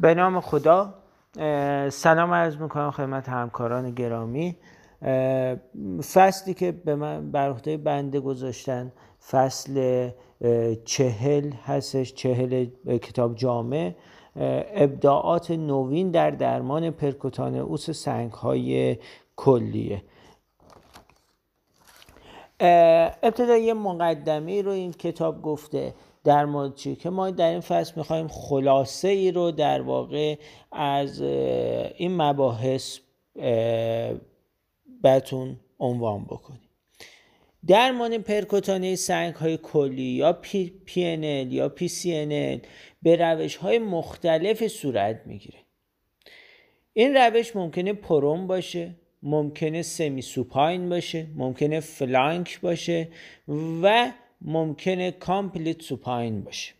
به نام خدا سلام عرض می‌کنم خدمت همکاران گرامی. فصلی که به من بر عهده بنده گذاشتن فصل چهل هستش چهل کتاب جامع. ابداعات نوین در درمان پرکوتان اوس سنگ های کلیه ابتدا یه مقدمه رو این کتاب گفته. در مورد چی؟ که ما در این فصل می‌خوایم خلاصه ای رو در واقع از این مباحث بهتون عنوان بکنیم. درمان پرکوتانه سنگ های کلیه یا پی, پی یا پی سی به روش های مختلف صورت می‌گیره. این روش ممکنه prone باشه ممکنه semi supine باشه ممکنه flank باشه و ممکنه complete supine باشه.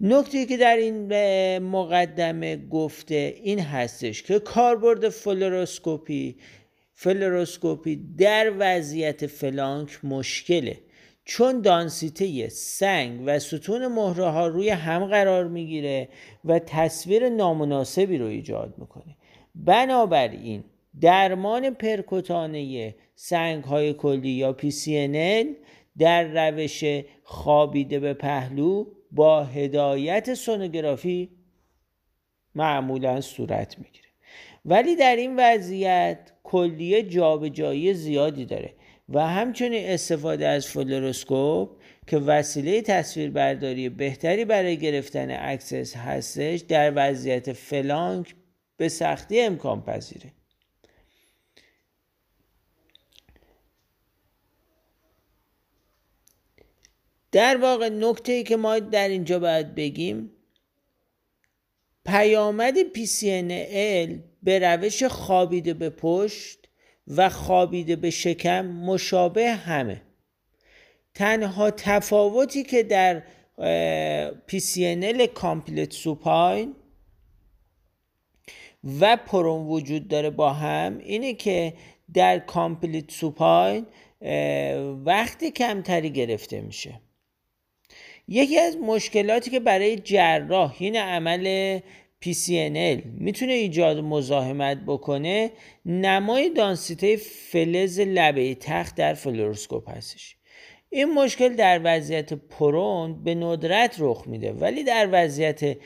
نکته که در این مقدمه گفته این هستش که کاربرد فلوروسکوپی فلوروسکوپی در وضعیت flank مشکله. چون دانسیته سنگ و ستون مهره ها روی هم قرار می‌گیره و تصویر نامناسبی رو ایجاد می‌کنه. بنابراین درمان پرکوتانه سنگ های کلیه یا PCNL در روش خوابیده به پهلو با هدایت سونوگرافی معمولا صورت می‌گیره. ولی در این وضعیت کلیه جابجایی زیادی داره و همچنین استفاده از فلوروسکوپ که وسیله تصویربرداری بهتری برای گرفتن عکس هستش در وضعیت flank به سختی امکان پذیره در واقع نکته ای که ما در اینجا باید بگیم پیامد PCNL به روش خوابیده به پشت و خوابیده به شکم مشابه همه. تنها تفاوتی که در PCNL complete supine و prone وجود داره با هم اینه که در complete supine وقت کمتری گرفته میشه. یکی از مشکلاتی که برای جراح این عمل PCNL می‌تونه ایجاد مزاحمت بکنه نمای دانسیته فلز لبه تخت در فلوروسکوپ هستش. این مشکل در وضعیت prone به ندرت رخ میده ولی در وضعیت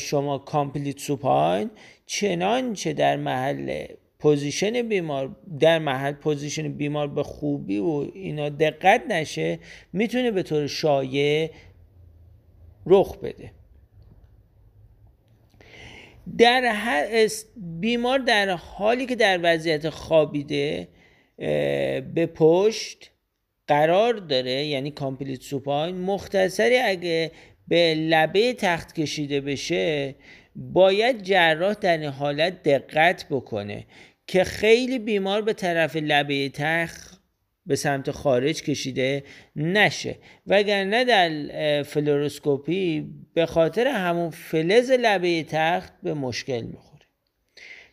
شما complete supine چنانچه در محل position بیمار در محل position بیمار به خوبی و اینا دقت نشه می‌تونه به طور شایع رخ بده. در بیمار در حالی که در وضعیت خوابیده به پشت قرار داره یعنی complete supine مختصری اگه به لبه تخت کشیده بشه باید جراح در این حالت دقت بکنه که خیلی بیمار به طرف لبه تخت به سمت خارج کشیده نشه. وگرنه در فلوروسکوپی به خاطر همون فلز لبه تخت به مشکل می‌خوره.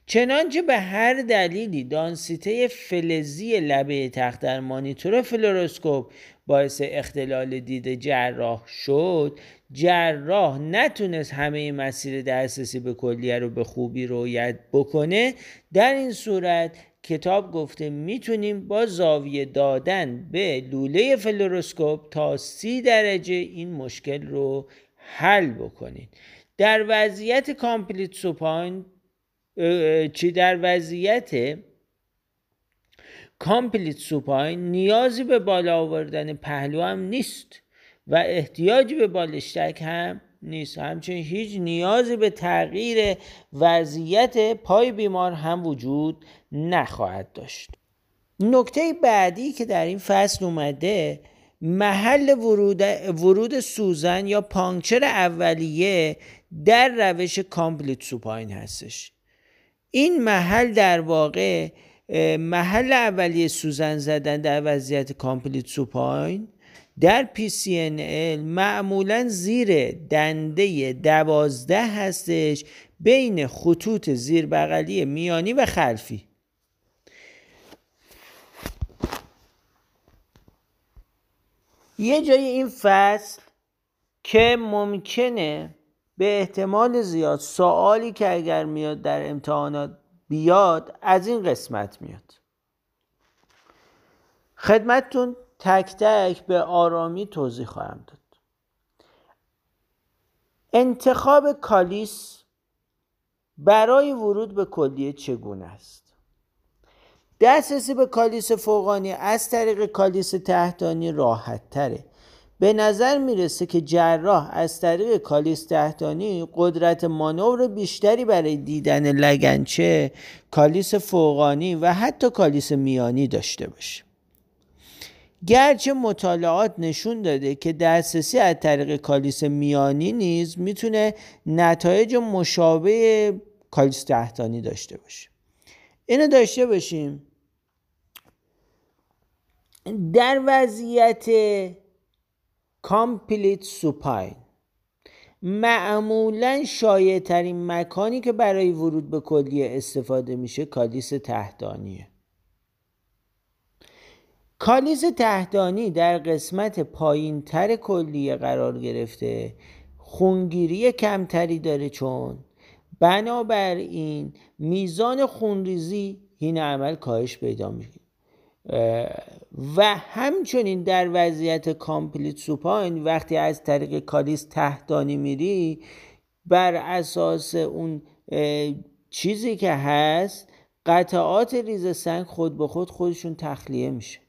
چنانچه به هر دلیلی دانسیته فلزی لبه تخت در مانیتور فلوروسکوپ باعث اختلال دید جراح شد جراح نتونست همه مسیر دسترسی به کلیه رو به خوبی رویت بکنه. در این صورت کتاب گفته می‌تونیم با زاویه دادن به لوله فلوروسکوپ تا سی درجه این مشکل رو حل بکنید. در وضعیت complete supine چی؟ در وضعیت complete supine نیازی به بالا آوردن پهلو هم نیست و احتیاجی به بالشتک هم نیست. همچنین هیچ نیازی به تغییر وضعیت پای بیمار هم وجود نخواهد داشت. نکته بعدی که در این فصل اومده محل ورود, ورود سوزن یا puncture اولیه در روش complete supine هستش. این محل در واقع محل اولیه سوزن زدن در وضعیت complete supine در PCNL معمولا زیر دنده دوازده هستش بین خطوط زیر بغلی میانی و خلفی. یه جای این فصل که ممکنه به احتمال زیاد سوالی که اگر میاد در امتحانات بیاد از این قسمت میاد. خدمتتون تک تک به آرامی توضیح خواهم داد. انتخاب کالیس برای ورود به کلیه چگونه است؟ دسترسی به کالیس فوقانی از طریق کالیس تحتانی راحت تره به نظر می‌رسه که جراح از طریق کالیس تحتانی قدرت مانور بیشتری برای دیدن لگنچه کالیس فوقانی و حتی کالیس میانی داشته باشه. گرچه مطالعات نشون داده که دسترسی از طریق کالیس میانی نیز می‌تونه نتایج مشابه کالیس تحتانی داشته باشه. اینو داشته باشیم. در وضعیت complete supine معمولا شایع ترین مکانی که برای ورود به کلیه استفاده میشه کالیس تحتانیه کالیس تحتانی در قسمت پایین تر کلیه قرار گرفته. خونگیری کمتری داره چون. بنابراین میزان خونریزی این عمل کاهش پیدا می‌کنه. و همچنین در وضعیت complete supine وقتی از طریق کالیس تحتانی میری بر اساس اون چیزی که هست قطعات ریز سنگ خود به خود خودشون تخلیه میشه.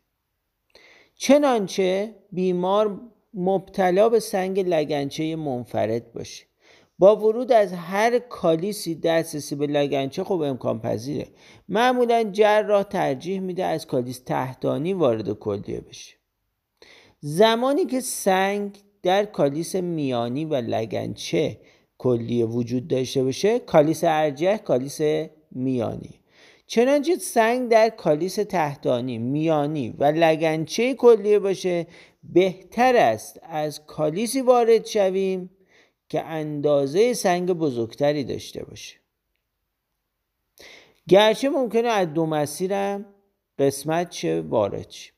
چنانچه بیمار مبتلا به سنگ لگنچه منفرد باشه. با ورود از هر کالیسی دسترسی به لگنچه خب امکان پذیره. معمولا جراح ترجیح میده از کالیس تحتانی وارد کلیه بشه. زمانی که سنگ در کالیس میانی و لگنچه کلیه وجود داشته باشه کالیس ارجه کالیس میانی. چنانچه سنگ در کالیس تحتانی میانی و لگنچه کلیه باشه بهتر است از کالیسی وارد شویم که اندازه سنگ بزرگتری داشته باشه. گرچه ممکنه از دو مسیرم قسمت چه وارد شه.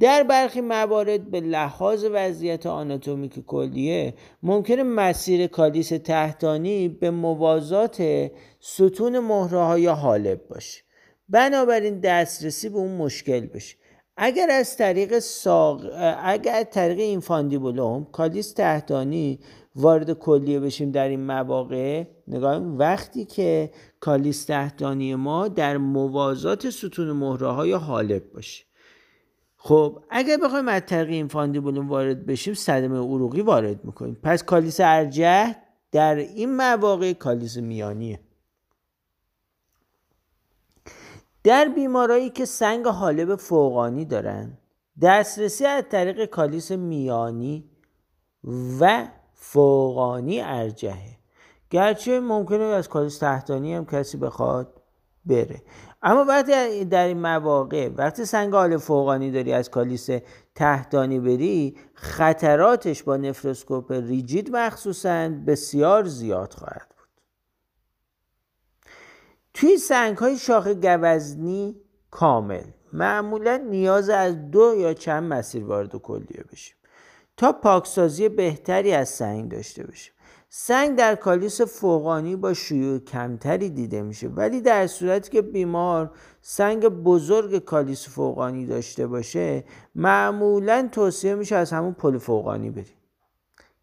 در برخی موارد به لحاظ وضعیت آناتومیک کلیه ممکنه مسیر کالیس تحتانی به موازات ستون مهره های حالب باشه. بنابراین دسترسی به اون مشکل بشه. اگر از طریق ساق... اگر از طریق infundibulum کالیس تحتانی وارد کلیه بشیم در این مواقع نگاه وقتی که کالیس تحتانی ما در موازات ستون مهره های حالب باشه. خب اگر بخوایم از طریق infundibulum وارد بشیم صدمه عروقی وارد می‌کنیم. پس کالیس ارجحه در این مواقع کالیس میانیه. در بیمارایی که سنگ حالب فوقانی دارن دسترسی از طریق کالیس میانی و فوقانی ارجهه گرچه ممکنه از کالیس تحتانی هم کسی بخواد بره. اما وقتی در این مواقع وقتی سنگ حال فوقانی داری از کالیس تحتانی بری خطراتش با نفروسکوپ ریجید مخصوصا بسیار زیاد خواهد توی سنگ های شاخ گوزنی کامل. معمولا نیاز از دو یا چند مسیر وارد کلیه بشیم تا پاکسازی بهتری از سنگ داشته باشیم. سنگ در کالیس فوقانی با شیوع کمتری دیده میشه ولی در صورتی که بیمار سنگ بزرگ کالیس فوقانی داشته باشه معمولا توصیه میشه از همون پل فوقانی بریم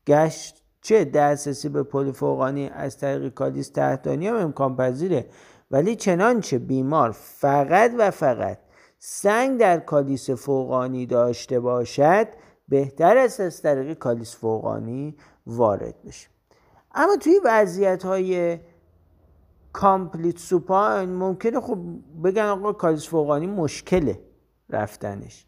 گشت چه دسترسی به پل فوقانی از طریق کالیس تحتانی هم امکان پذیره ولی چنانچه بیمار فقط و فقط سنگ در کالیس فوقانی داشته باشد بهتر است از طریق کالیس فوقانی وارد بشه. اما توی وضعیت های complete supine ممکنه خب بگن آقا کالیس فوقانی مشکله رفتنش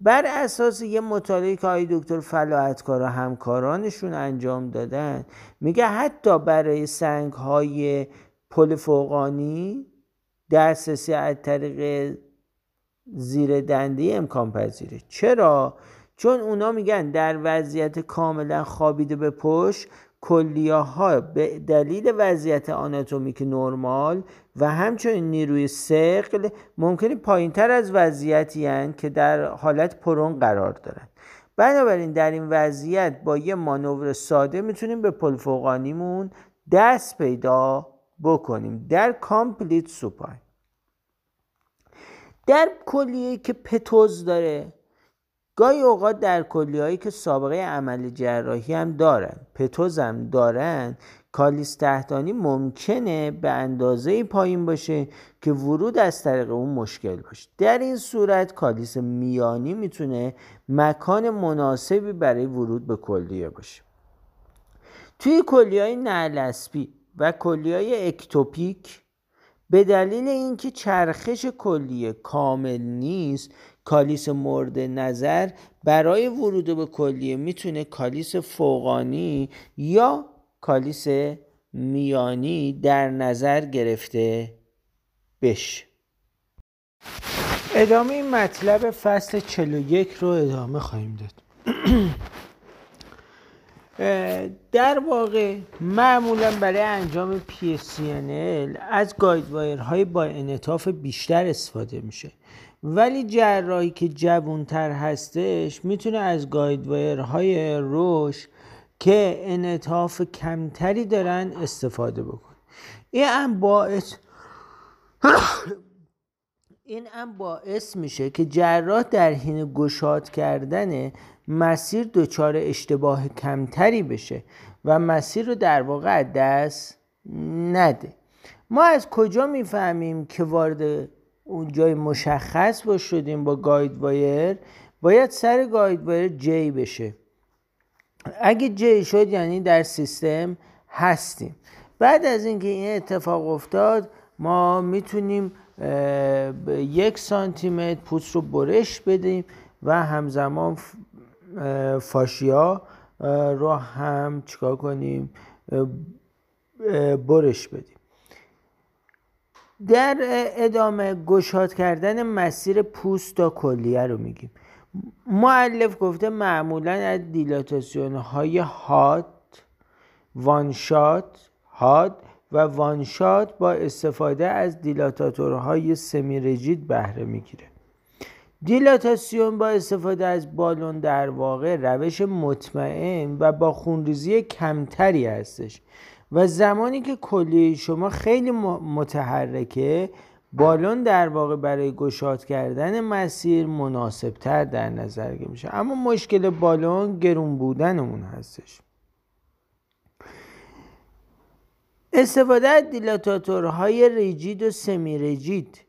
بر اساس یه مطالعه که آقای دکتر فلاحتکار و همکارانشون انجام دادن میگه حتی برای سنگ های پل فوقانی دسترسی از طریق زیر دنده امکان پذیره چرا؟ چون اونا میگن در وضعیت کاملا خوابیده به پشت کلیه به دلیل وضعیت آناتومیک نرمال و همچنین نیروی سقل ممکنه پایین تر از وضعیتی که در حالت پرون قرار دارند بنابراین در این وضعیت با یه مانور ساده می‌تونیم به pole فوقانیمون دست پیدا بکنیم. در complete supine در کلیه که پتوز داره گاهی اوقات در کلیه‌هایی که سابقه عمل جراحی هم دارن پتوز هم دارن کالیس تحتانی ممکنه به اندازه پایین باشه که ورود از طریق اون مشکل باشه. در این صورت کالیس میانی می‌تونه مکان مناسبی برای ورود به کلیه باشه. توی کلیه های نعلسپی و کلیه های اکتوپیک به دلیل اینکه چرخش کلیه کامل نیست کالیس مورد نظر برای ورود به کلیه می‌تونه کالیس فوقانی یا کالیس میانی در نظر گرفته بشه. ادامه این مطلب فصل 41 رو ادامه خواهیم داد. در واقع معمولا برای انجام PSCNL از های با انطاف بیشتر استفاده میشه. ولی جراحی که جوونتر هستش می‌تونه از های روش که انطاف کمتری دارن استفاده بکن این هم باعث این هم باعث میشه که جراح در حین گشاد کردن مسیر دچار اشتباه کمتری بشه و مسیر رو در واقع دست نده. ما از کجا می‌فهمیم که وارد اون جای مشخص با شدیم با گاید وایر باید سر گاید وایر جی بشه. اگه جی شد یعنی در سیستم هستیم. بعد از اینکه این اتفاق افتاد ما می‌تونیم یک سانتی متر پوست رو برش بدیم و همزمان فاشیا رو هم چیکار کنیم؟ برش بدیم. در ادامه گشاد کردن مسیر پوست تا کلیه رو میگیم. معلف گفته معمولا از دیلاتاسیون های هات وانشات هاد و وانشات با استفاده از دیلاتاتورهای سمیرجید بهره می‌گیره. دیلاتاسیون با استفاده از بالون در واقع روش مطمئن و با خونریزی کمتری هستش. و زمانی که کلیه شما خیلی متحرکه بالون در واقع برای گشاد کردن مسیر مناسبتر در نظر میشه. اما مشکل بالون گرون بودن اون هستش. استفاده از دیلاتاتورهای ریجید و سمی ریجید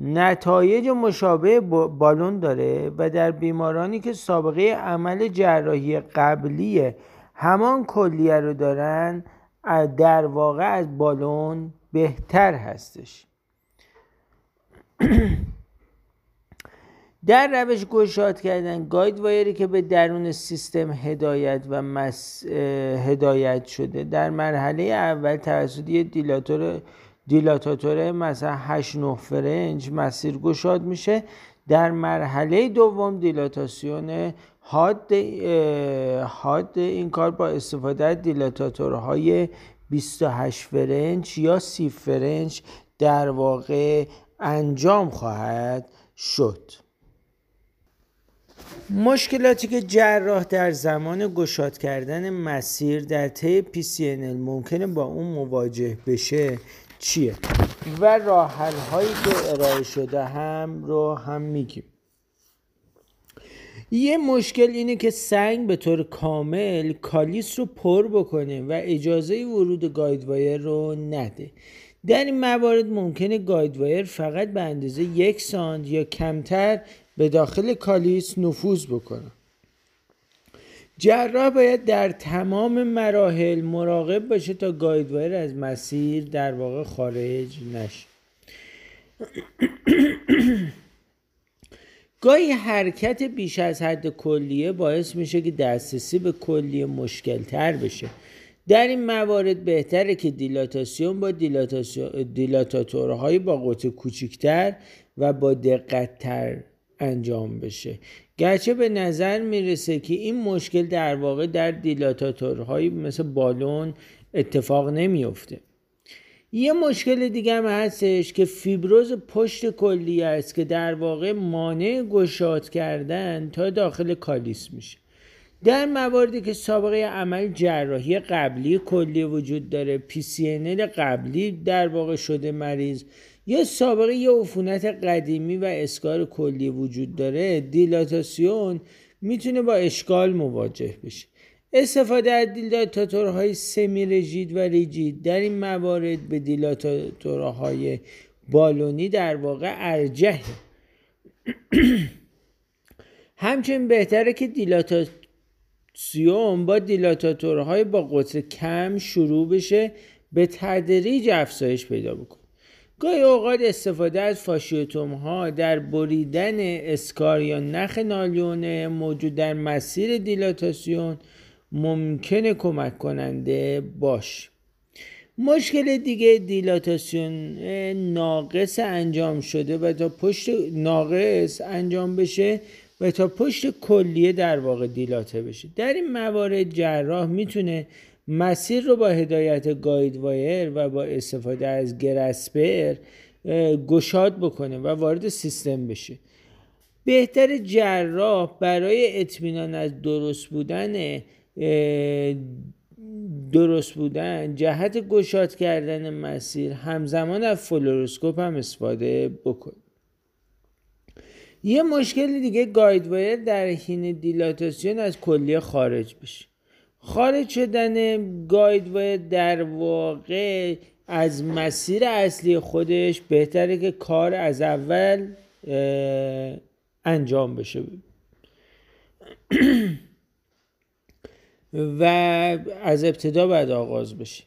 نتایج مشابه بالون داره و در بیمارانی که سابقه عمل جراحی قبلی همان کلیه رو دارن در واقع از بالون بهتر هستش. در روش گشاد کردن گاید وایری که به درون سیستم هدایت و مس... هدایت شده در مرحله اول توسط یه دیلاتور دیلاتاتور مثلا 8 9 فرنج مسیر گشاد میشه. در مرحله دوم دیلاتاسیون حاد حاد این کار با استفاده از دیلاتاتورهای 28 فرنج یا 30 فرنج در واقع انجام خواهد شد. مشکلاتی که جراح در زمان گشاد کردن مسیر در طی PCNL ممکنه با اون مواجه بشه چیه؟ و راه هایی که ارائه شده هم رو هم میگیم. یه مشکل اینه که سنگ به طور کامل کالیس رو پر بکنه و اجازه ورود guide wire رو نده. در این موارد ممکنه guide wire فقط به اندازه یک سانت یا کمتر به داخل کالیس نفوذ بکنه. جراح باید در تمام مراحل مراقب باشه تا guide wire از مسیر در واقع خارج نشه. گاهی حرکت بیش از حد کلیه باعث میشه که دسترسی به کلیه مشکل تر بشه. در این موارد بهتره که دیلاتاسیون با دیلاتاتورهای با قطع کوچکتر و با دقت تر انجام بشه. گرچه به نظر می‌رسه که این مشکل در واقع در دیلاتاتورهایی مثل بالون اتفاق نمیافته. یه مشکل دیگه هم هستش که فیبروز پشت کلیه است که در واقع مانع گشاد کردن تا داخل کالیس میشه. در مواردی که سابقه عمل جراحی قبلی کلی وجود داره PCNL قبلی در واقع شده مریض یا سابقه یه عفونت قدیمی و اسکار کلی وجود داره دیلاتاسیون می‌تونه با اشکال مواجه بشه. استفاده از دیلاتاتورهای semi-rigid و rigid در این موارد به دیلاتاتورهای بالونی در واقع ارجحه همچنین بهتره که دیلاتاسیون با دیلاتاتورهای با قطر کم شروع بشه به تدریج افزایش پیدا بکنه. گاهی اوقات استفاده از fasciotome ها در بریدن اسکار یا نخ نایلون موجود در مسیر دیلاتاسیون ممکنه کمک کننده باش. مشکل دیگه دیلاتاسیون ناقص انجام شده و تا پشت ناقص انجام بشه و تا پشت کلیه در واقع دیلاته بشه. در این موارد جراح می‌تونه مسیر رو با هدایت گاید وایر و با استفاده از گرسپر گشاد بکنه و وارد سیستم بشه. بهتر جراح برای اطمینان از درست بودن درست بودن جهت گشاد کردن مسیر همزمان از فلوروسکوپ هم استفاده بکن. یه مشکل دیگه guide wire در حین دیلاتاسیون از کلیه خارج بشه. خارج شدن guide wire در واقع از مسیر اصلی خودش بهتره که کار از اول انجام بشه. و از ابتدا باید آغاز بشه.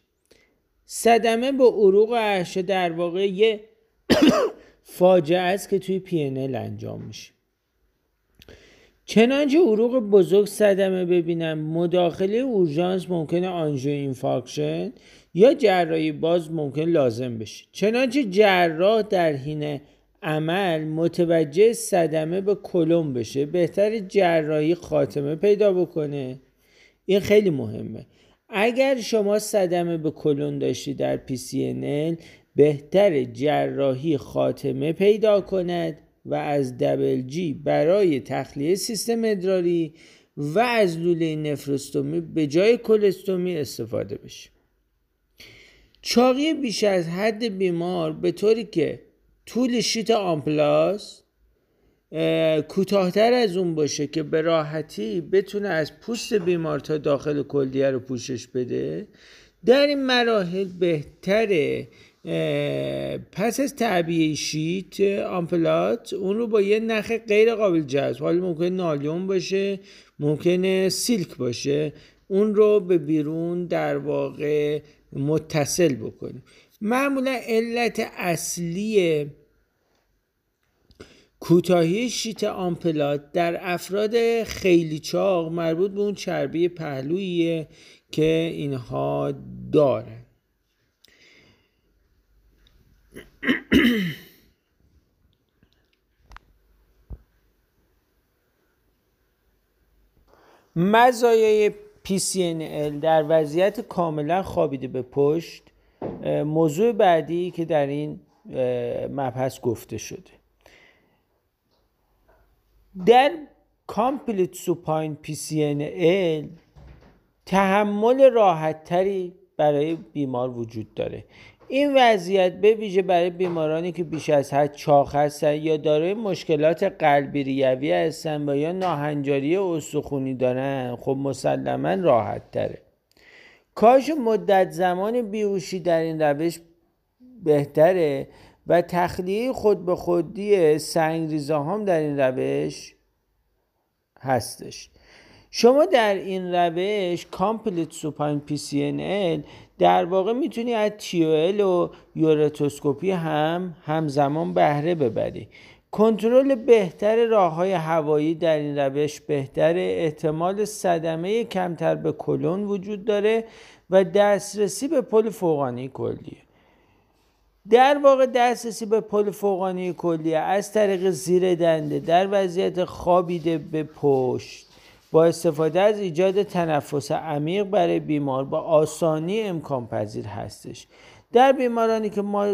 صدمه با عروق عرشه در واقع یه فاجعه است که توی پی انجام میشه. چنانچه عروق بزرگ صدمه ببینم مداخله اورژانس ممکنه آنژو اینفاکشن یا جراحی باز ممکن لازم بشه. چنانچه جراح در حین عمل متوجه صدمه به کلم بشه بهتر جراحی خاتمه پیدا بکنه. این خیلی مهمه. اگر شما صدمه به کلون داشتی در PCNL بهتر جراحی خاتمه پیدا کند و از دبل جی برای تخلیه سیستم ادراری و از لوله نفروستومی به جای کلستومی استفاده بشه. چاقی بیش از حد بیمار به طوری که طول شیت آمپلاس کوتاهتر از اون باشه که به راحتی بتونه از پوست بیمار تا داخل کلیه رو پوشش بده در این مراحل بهتره پس از تعبیه شیت آمپلات اون رو با یه نخ غیر قابل جذب حالا ممکن نالیون باشه ممکنه سیلک باشه اون رو به بیرون در واقع متصل بکنیم. معمولا علت اصلی کوتاهی شیت آمپلات در افراد خیلی چاق مربوط به اون چربی پهلوییه که اینها دارن. مزایای PCNL در وضعیت کاملا خوابیده به پشت موضوع بعدی که در این مبحث گفته شده. در complete supine PCNL تحمل راحت تری برای بیمار وجود داره. این وضعیت به ویژه برای بیمارانی که بیش از حد چاق هستند یا دارای مشکلات قلبی ریوی هستند و یا ناهنجاری استخونی دارن خب مسلما راحت تره کاهش مدت زمان بیهوشی در این روش بهتره. و تخلیه خود به خودی سنگریزه هم در این روش هستش. شما در این روش complete supine PC در واقع می‌تونی از TUL و ureteroscopy هم همزمان بهره ببری. کنترل بهتر راه های هوایی در این روش بهتر احتمال صدمه کمتر به کلون وجود داره و دسترسی به پل فوقانی کلیه. در واقع دسترسی به پل فوقانی کلیه از طریق زیر دنده در وضعیت خوابیده به پشت با استفاده از ایجاد تنفس عمیق برای بیمار با آسانی امکان پذیر هستش. در بیمارانی که ما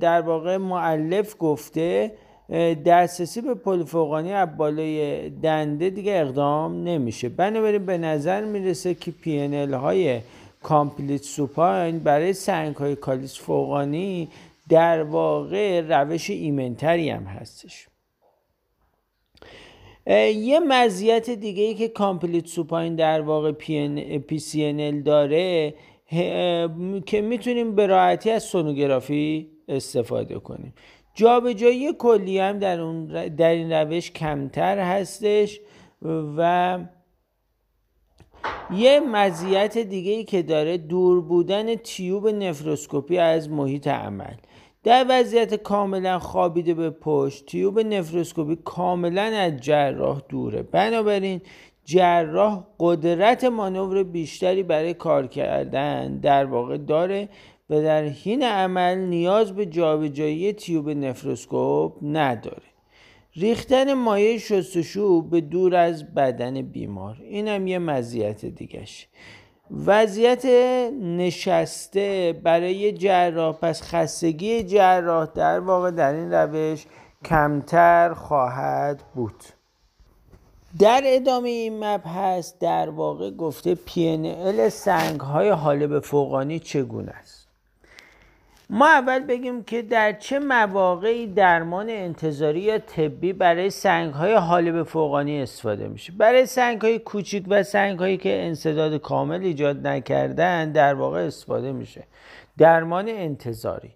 در واقع معلف گفته دسترسی به پل فوقانی از بالای دنده دیگه اقدام نمیشه. بنابراین به نظر می‌رسه که پی های complete supine برای سنگ های کالیس فوقانی در واقع روش ایمنتری هم هستش. یه مزیت دیگه ای که complete supine در واقع PC داره که می‌تونیم به راحتی از سونوگرافی استفاده کنیم. جابجایی کلی هم در, اون در این روش کمتر هستش و یه مزیت دیگه ای که داره دور بودن تیوب نفروسکوپی از محیط عمل. در وضعیت کاملا خوابیده به پشت تیوب نفروسکوپی کاملا از جراح دوره. بنابراین جراح قدرت مانور بیشتری برای کار کردن در واقع داره و در حین عمل نیاز به جابجایی تیوب نفروسکوپ نداره. ریختن مایع شستشو به دور از بدن بیمار. این هم یه مزیت دیگهش. وضعیت نشسته برای جراح پس خستگی جراح در واقع در این روش کمتر خواهد بود. در ادامه این مبحث در واقع گفته PNL سنگ های حالب فوقانی چگونه است؟ ما اول بگیم که در چه مواقعی درمان انتظاری یا طبی برای سنگ های حالب فوقانی استفاده میشه. برای سنگ های کوچیک و سنگ هایی که انصداد کامل ایجاد نکردن در واقع استفاده میشه. درمان انتظاری.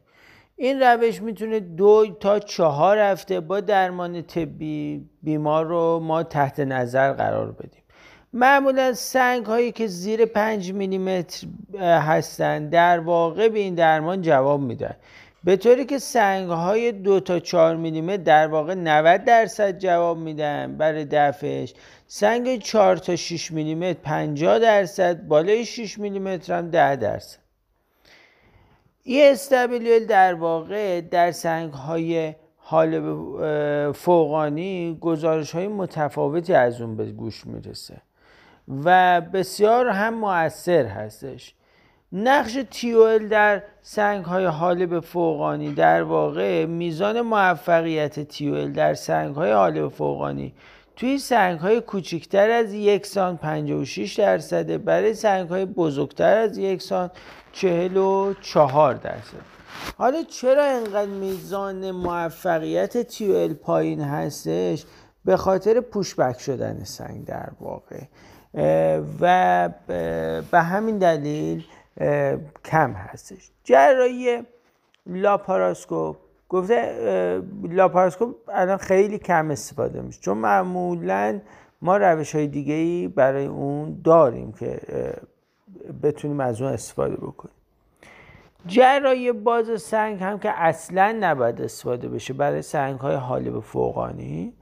این روش می‌تونه دو تا چهار هفته با درمان طبی بیمار رو ما تحت نظر قرار بدیم. معمولا سنگ هایی که زیر 5 میلیمتر هستند در واقع به این درمان جواب میدن. به طوری که سنگ های دو تا 4 میلیمتر در واقع 90 درصد جواب میدن برای دفعش. سنگ 4 تا 6 میلیمتر 50 درصد بالای 6 میلیمتر هم 10 درصد. این استابیلیل در واقع در سنگ های حال فوقانی گزارش های متفاوتی از اون به گوش می‌رسه. و بسیار هم مؤثر هستش. نقش تیول در سنگ های حالب فوقانی در واقع میزان موفقیت تیول در سنگ های حالب فوقانی توی سنگ های کوچکتر از یک سان 56 درصده برای سنگ های بزرگتر از یک سان 44 درصد. حالا چرا اینقدر میزان موفقیت تیول پایین هستش؟ به خاطر پوشبک شدن سنگ در واقع. و به همین دلیل کم هستش. جراحی لاپاراسکوپ. گفته لاپاراسکوپ الان خیلی کم استفاده میشه. چون معمولا ما روش های دیگه ای برای اون داریم که بتونیم از اون استفاده بکنیم. جراحی باز سنگ هم که اصلا نباید استفاده بشه برای سنگ های حالب فوقانی.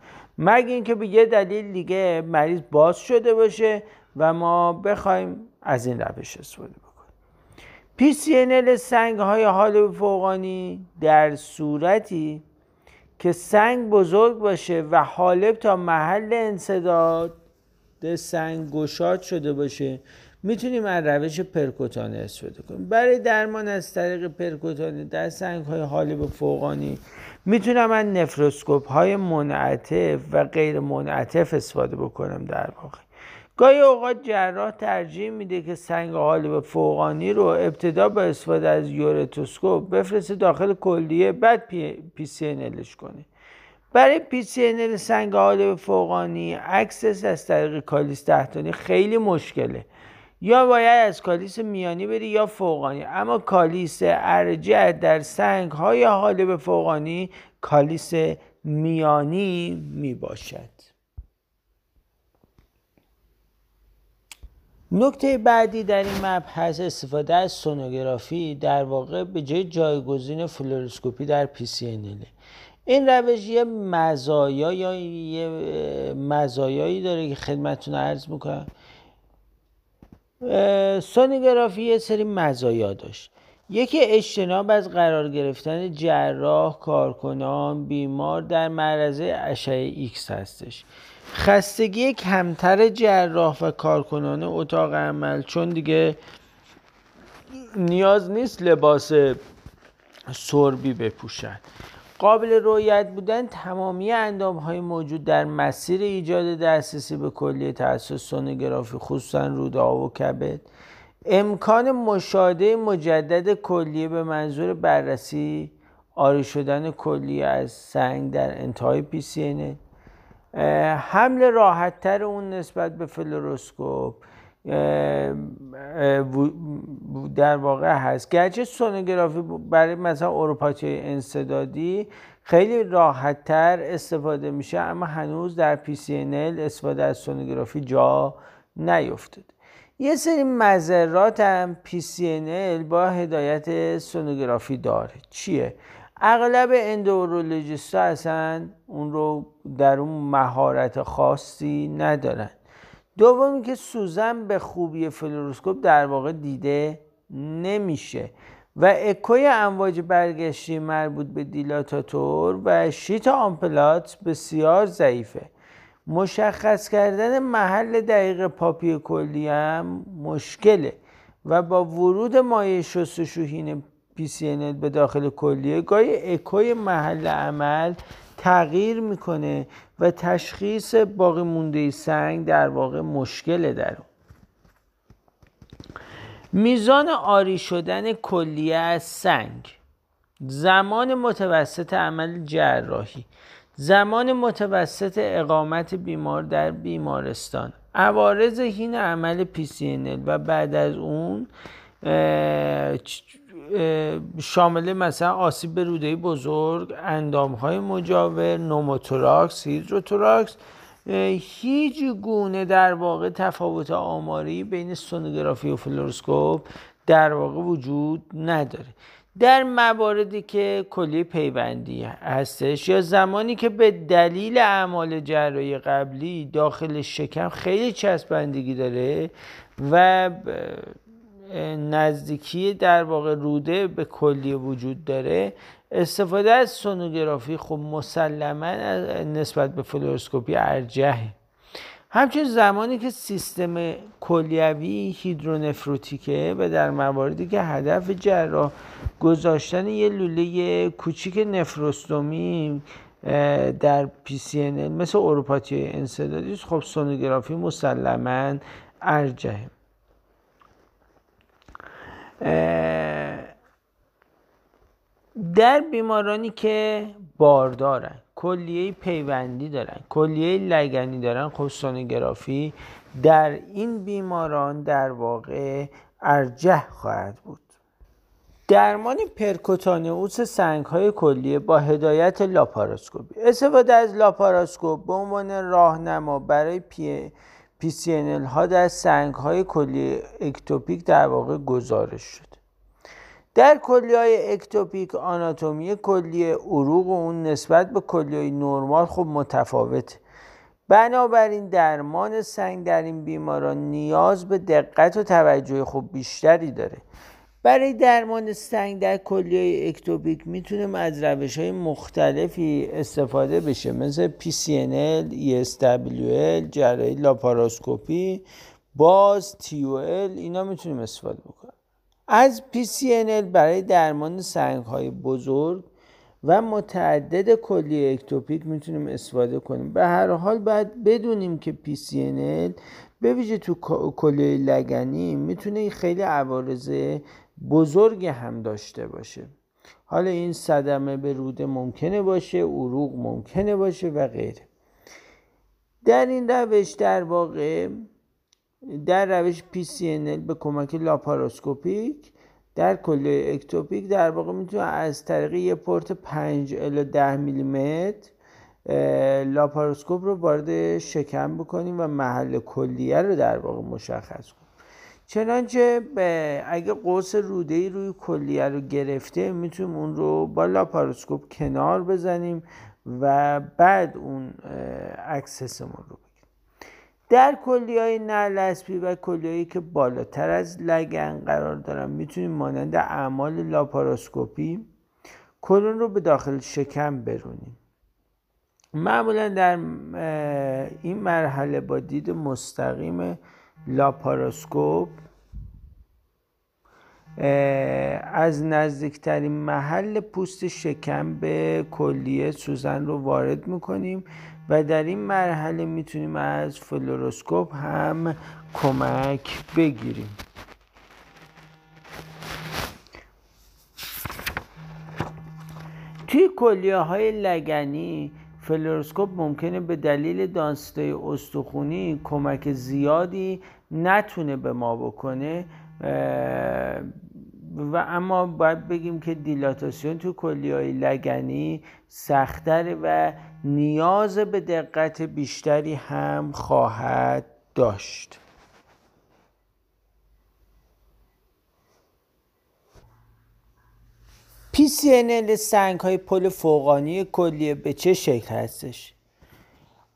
مگه اینکه به یه دلیل دیگه مریض باز شده باشه و ما بخوایم از این روش استفاده بکنیم. PCNL سنگ های حال فوقانی در صورتی که سنگ بزرگ باشه و حالب تا محل انصداد سنگ گشاد شده باشه می‌تونیم از روش پرکوتانه استفاده کنیم. برای درمان از طریق پرکوتانه در سنگ های حالب فوقانی می‌تونم من نفروسکوپ های منعطف و غیر منعطف استفاده بکنم در واقع. گاهی اوقات جراح ترجیح میده که سنگ حالب فوقانی رو ابتدا با استفاده از ureteroscope بفرسته داخل کلیه بعد P, PC کنه. برای PC سنگ حالب فوقانی access از طریق کالیس تحتانی خیلی مشکله. یا باید از کالیس میانی بری یا فوقانی. اما کالیس ارجح در سنگ های حالب فوقانی کالیس میانی می باشد نکته بعدی در این مبحث استفاده از سونوگرافی در واقع به جای جایگزین فلوروسکوپی در PC این روش یه مزایا یا یه مزایایی داره که خدمتتون عرض می‌کنم. سونوگرافی یه سری مزایا داشت. یکی اجتناب از قرار گرفتن جراح کارکنان بیمار در معرض اشعه ایکس هستش. خستگی کمتر جراح و کارکنان اتاق عمل چون دیگه نیاز نیست لباس سربی بپوشن. قابل رویت بودن تمامی اندام های موجود در مسیر ایجاد دسترسی به کلیه توسط سونوگرافی خصوصا روده و کبد. امکان مشاهده مجدد کلیه به منظور بررسی عاری شدن کلیه از سنگ در انتهای P حمل راحت تر اون نسبت به فلوروسکوپ. در واقع هست. گرچه سونوگرافی برای مثلا uropathy انسدادی خیلی راحت تر استفاده میشه اما هنوز در PCNL استفاده از سونوگرافی جا نیفتاد. یه سری مضرات هم PCNL با هدایت سونوگرافی داره. چیه؟ اغلب endourologist اصلا اون رو در اون مهارت خاصی ندارن. دومی که سوزن به خوبی فلوروسکوپ در واقع دیده نمیشه. و اکوی امواج برگشتی مربوط به dilatator و sheath Amplatz بسیار ضعیفه. مشخص کردن محل دقیق پاپی کلی هم مشکله و با ورود مایع شستشوهین PCNL به داخل کلیه گاهی اکوی محل عمل تغییر می‌کنه و تشخیص باقی مونده سنگ در واقع مشکل در اون. میزان آری شدن کلیه از سنگ. زمان متوسط عمل جراحی. زمان متوسط اقامت بیمار در بیمارستان. عوارض حین عمل PCNL و بعد از اون شامل مثلا آسیب به روده بزرگ اندام های مجاور نوموتوراکس هیدروتوراکس هیچ گونه در واقع تفاوت آماری بین سونوگرافی و فلوروسکوپ در واقع وجود نداره. در مواردی که کلی پیوندی هستش یا زمانی که به دلیل اعمال جراحی قبلی داخل شکم خیلی چسبندگی داره و نزدیکی در واقع روده به کلیه وجود داره. استفاده از سونوگرافی خب مسلما نسبت به فلوروسکوپی ارجحه همچنین زمانی که سیستم کلیوی هیدرونفروتیکه و در مواردی که هدف جراح گذاشتن یه لوله کوچیک نفروستومی در PCNL مثل اروپاتی انسدادی خب سونوگرافی مسلما ارجحه. در بیمارانی که باردارن کلیه پیوندی دارن کلیه لگنی دارن خب سونوگرافی در این بیماران در واقع ارجح خواهد بود. درمان percutaneous سنگ های کلیه با هدایت لاپاراسکوپی. استفاده از لاپاراسکوپ به عنوان راهنما برای P PCNL ها در سنگ های کلی ectopic در واقع گزارش شد. در کلی های ectopic آناتومی کلی عروق و اون نسبت به کلی های نرمال خب متفاوته. بنابراین درمان سنگ در این بیماران نیاز به دقت و توجه خوب بیشتری داره. برای درمان سنگ در کلیه اکتوپیک می‌تونیم از روش های مختلفی استفاده بشه مثل PCNL, ESWL, جراحی لاپاراسکوپی باز TUL اینا می‌تونیم استفاده بکنیم. از PCNL برای درمان سنگ های بزرگ و متعدد کلیه اکتوپیک می‌تونیم استفاده کنیم. به هر حال باید بدونیم که PCNL به ویژه تو کلیه لگنی می‌تونه خیلی عوارض بزرگ هم داشته باشه. حالا این صدمه به روده ممکنه باشه عروق ممکنه باشه و غیره. در این روش در واقع در روش PCNL به کمک لاپاراسکوپیک در کل اکتوپیک در واقع می‌تونه از طریق یه پورت 5 الی 10 میلیمتر لاپاراسکوپ رو وارد شکم بکنیم و محل کلیه رو در واقع مشخص کنیم. چنانچه اگه قوس روده ای روی کلیه رو گرفته می‌تونیم اون رو با لاپاروسکوپ کنار بزنیم و بعد اون access مون رو در کلیه های نلسپی و کلیه که بالاتر از لگن قرار دارن می‌تونیم مانند اعمال لاپاروسکوپی کلون رو به داخل شکم برونیم. معمولا در این مرحله با دید مستقیم لاپاراسکوپ از نزدیکترین محل پوست شکم به کلیه سوزن رو وارد می‌کنیم و در این مرحله می‌تونیم از فلوروسکوپ هم کمک بگیریم. توی کلیه های لگنی فلوروسکوپ ممکنه به دلیل دانسته استخونی کمک زیادی نتونه به ما بکنه و اما باید بگیم که دیلاتاسیون تو کلیه های لگنی سختره و نیاز به دقت بیشتری هم خواهد داشت. PCNL سنگ های پل فوقانی کلیه به چه شکل هستش؟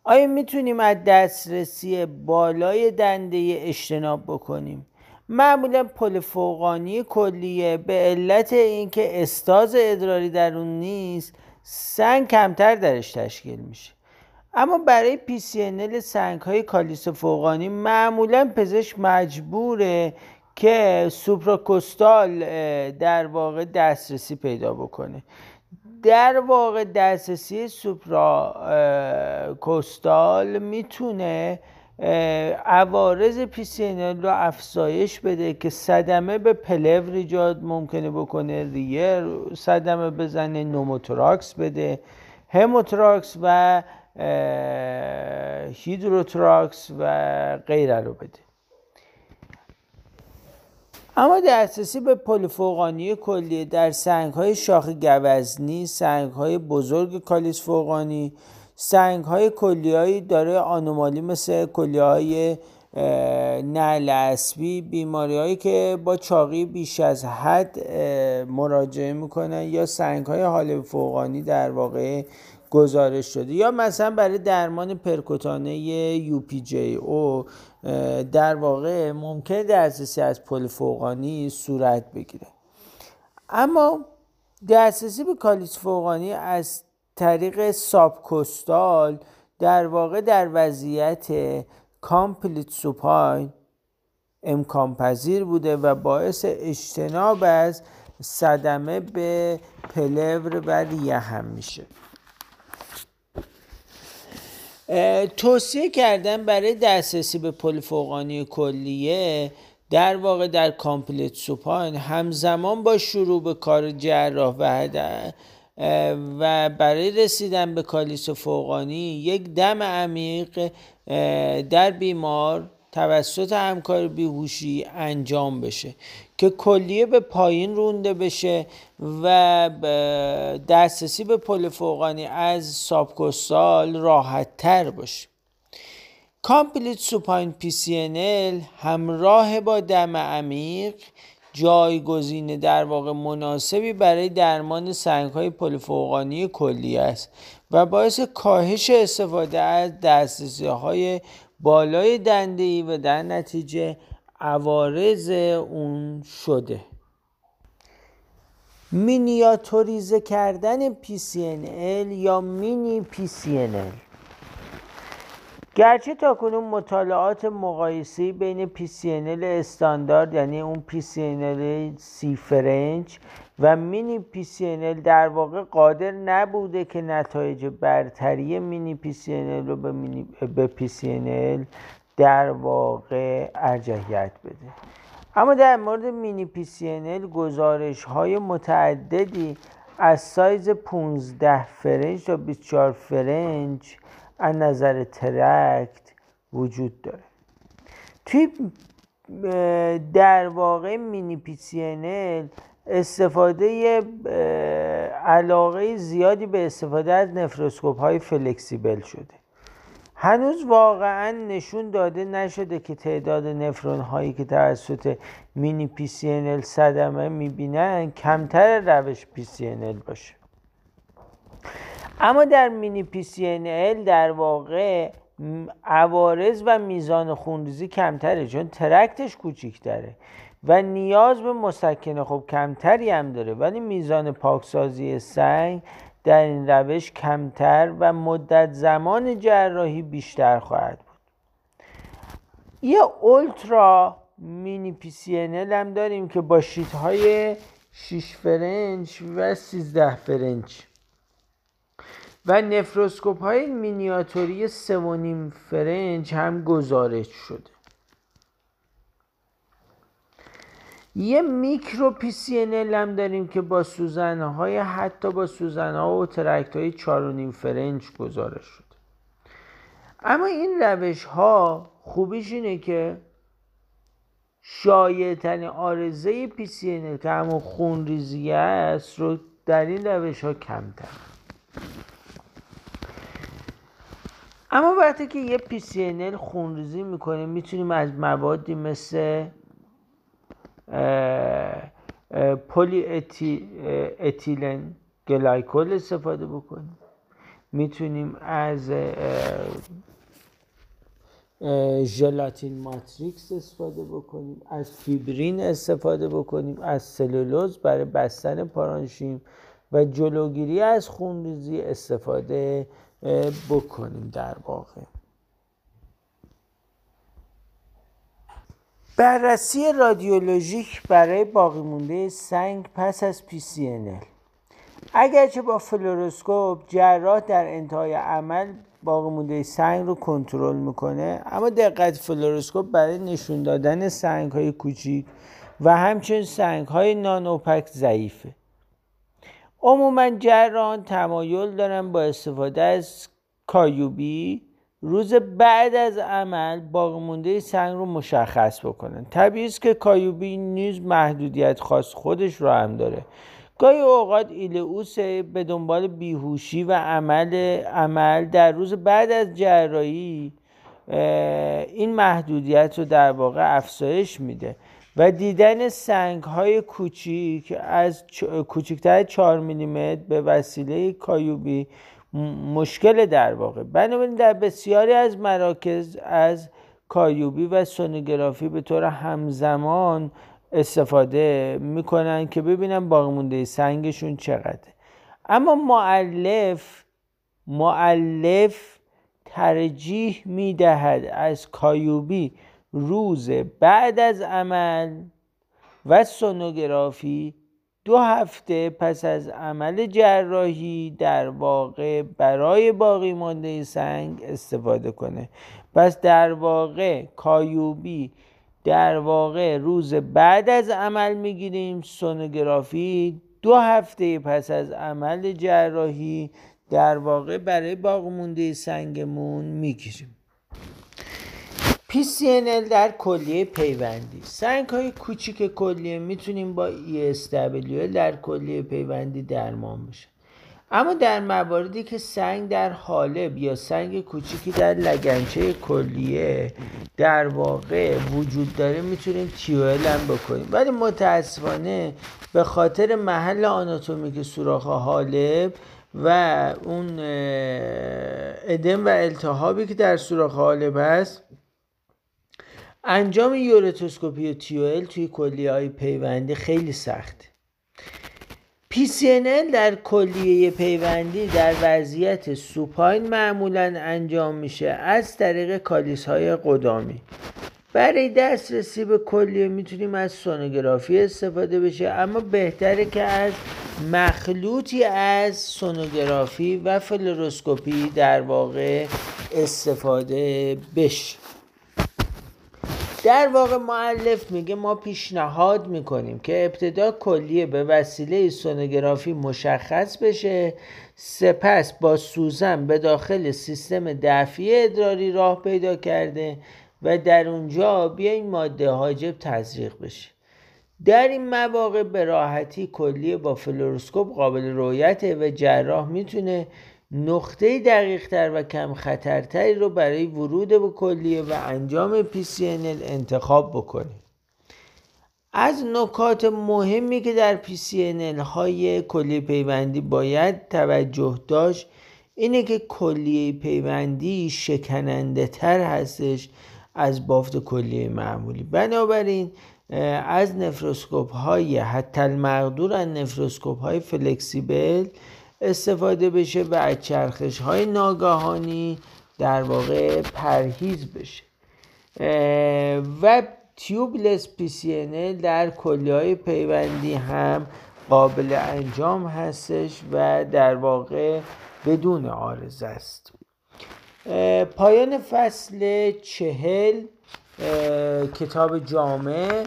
آیا می‌تونیم از دسترسی بالای دنده اجتناب بکنیم؟ معمولا پل فوقانی کلیه به علت اینکه استاز ادراری در اون نیست سنگ کمتر درش تشکیل میشه اما برای PCNL سنگ های کالیس فوقانی معمولا پزشک مجبوره که supracostal در واقع دسترسی پیدا بکنه. در واقع دسترسی supracostal می‌تونه عوارض PCNL رو افزایش بده که صدمه به پلور ایجاد ممکنه بکنه ریر صدمه بزنه نوموتراکس بده. هموتراکس و هیدروتراکس و غیره رو بده. اما دسترسی به پلیفوقانی کلیه در سنگ های شاخ گوزنی سنگ های بزرگ کالیس فوقانی سنگ های کلیایی داره آنومالی مثل کلیه های نعل اسبی بیماری هایی که با چاقی بیش از حد مراجعه می‌کنن یا سنگ های حال فوقانی در واقع گزارش شده. یا مثلا برای درمان percutaneous UPJO در واقع ممکن دسترسی از pole فوقانی صورت بگیره. اما دسترسی به کالیس فوقانی از طریق subcostal در واقع در وضعیت complete supine امکان پذیر بوده و باعث اجتناب از صدمه به پلور و ریه هم میشه. توصیه کردن برای دسترسی به pole فوقانی کلیه در واقع در complete supine همزمان با شروع به کار جراح و و برای رسیدن به calyx فوقانی یک دم عمیق در بیمار توسط همکار بیهوشی انجام بشه که کلیه به پایین رونده بشه و دسترسی به pole فوقانی از subcostal راحت تر باشه. complete supine PCNL همراه با دم عمیق جایگزین در واقع مناسبی برای درمان سنگ های pole فوقانی کلیه است و باعث کاهش استفاده از دسترسی های بالای دنده ای و در نتیجه عوارض اون شده. مینیاتوریزه کردن PCNL یا مینی PCNL گرچه تا کنون مطالعات مقایسی بین PCNL استاندارد یعنی اون PCNL سی فرنج و مینی PCNL در واقع قادر نبوده که نتایج برتری مینی PCNL رو به, مینی به PCNL در واقع ارجحیت بده. اما در مورد mini PCNL گزارش های متعددی از سایز 15 French تا 24 French از نظر tract وجود داره. توی در واقع mini PCNL استفاده علاقه زیادی به استفاده از nephroscope های flexible شده. هنوز واقعا نشون داده نشده که تعداد نفرون هایی که توسط mini PCNL صدمه می‌بینن کمتر روش PCNL باشه. اما در mini PCNL در واقع عوارض و میزان خونریزی کمتره چون tract ش کوچیکتره. و نیاز به مسکنه خب کمتری هم داره ولی میزان پاکسازی سنگ در این روش کمتر و مدت زمان جراحی بیشتر خواهد بود. یه ultra mini PCNL هم داریم که با sheath های 6 French و 13 French و nephroscope های مینیاتوری 3.5 French هم گزارش شده. یه micro PCNL هم داریم که با سوزنه های حتی با سوزنه ها و tract های 4.5 French گزارش شده اما این روش ها خوبیش اینه که شایعترین آرزه پی سی که همون خون ریزی است رو در این روش ها کمتر. اما وقتی که یه PCNL خون ریزی می‌کنیم می‌تونیم از موادی مثل polyethylene glycol استفاده بکنیم. می‌تونیم از gelatin matrix استفاده بکنیم از فیبرین استفاده بکنیم از سلولوز برای بستن پارانشیم و جلوگیری از خونریزی استفاده بکنیم در واقع. بررسی رادیولوژیک برای باقی مونده سنگ پس از PCNL اگرچه با fluoroscope جراح در انتهای عمل باقی مونده سنگ رو کنترل می‌کنه اما دقت fluoroscope برای نشون دادن سنگ های کوچیک و همچنین سنگ های non-opaque ضعیفه. عموما جراحان تمایل دارن با استفاده از KUB روز بعد از عمل باقی مونده سنگ رو مشخص بکنن. طبیعی است که کایوبی نیز محدودیت خاص خودش رو هم داره. گاهی اوقات ایلئوس به دنبال بیهوشی و عمل عمل در روز بعد از جراحی این محدودیت رو در واقع افزایش میده و دیدن سنگ های کوچیک از کوچکتر 4 میلیمتر به وسیله کایوبی مشکل در واقع. بنابراین در بسیاری از مراکز از کایوبی و سونوگرافی به طور همزمان استفاده می‌کنن که ببینن باقی مونده سنگشون چقدره. اما معلف معلف ترجیح می‌دهد از کایوبی روز بعد از عمل و سونوگرافی دو هفته پس از عمل جراحی در واقع برای باقی مانده سنگ استفاده کنه. پس در واقع کایوبی در واقع روز بعد از عمل می‌گیریم. سونوگرافی دو هفته پس از عمل جراحی در واقع برای باقی مونده سنگمون می‌گیریم. PCNL در کلیه پیوندی. سنگ های کوچیک کلیه می‌تونیم با ESWL در کلیه پیوندی درمان بشه. اما در مواردی که سنگ در حالب یا سنگ کوچیکی در لگنچه کلیه در واقع وجود داره می‌تونیم تیوئل هم بکنیم. ولی متاسفانه به خاطر محل آناتومیک سوراخ حالب و اون ادم و التهابی که در سوراخ حالب هست انجام یورتوسکوپی و تیوئل توی کلیه های پیوندی خیلی سخته PCNL در کلیه پیوندی در وضعیت supine معمولا انجام میشه از طریق calyx های قدامی. برای دسترسی به کلیه می‌تونیم از سونوگرافی استفاده بشه اما بهتره که از مخلوطی از سونوگرافی و fluoroscopy در واقع استفاده بشه. در واقع مؤلف میگه ما پیشنهاد می‌کنیم که ابتدا کلیه به وسیله سونوگرافی مشخص بشه سپس با سوزن به داخل سیستم دفعی ادراری راه پیدا کرده و در اونجا بیاین ماده حاجب تزریق بشه. در این مواقع به راحتی کلیه با fluoroscope قابل رویته و جراح می‌تونه نقطه دقیق تر و کم خطرتری رو برای ورود به کلیه و انجام PCNL انتخاب بکنید. از نکات مهمی که در PCNL های کلیه پیوندی باید توجه داشت اینه که کلیه پیوندی شکننده تر هستش از بافت کلیه معمولی. بنابراین از نفروسکوپ های حتی المقدور از نفروسکوپ های فلکسیبل استفاده بشه و از چرخش های ناگهانی در واقع پرهیز بشه. و تیوبلس پی در کلی های پیوندی هم قابل انجام هستش و در واقع بدون آرزه است. پایان فصل چهل کتاب جامع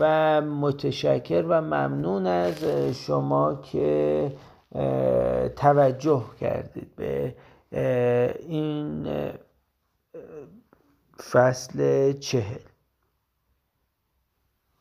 و متشکر و ممنون از شما که توجه کردید به این فصل چهل.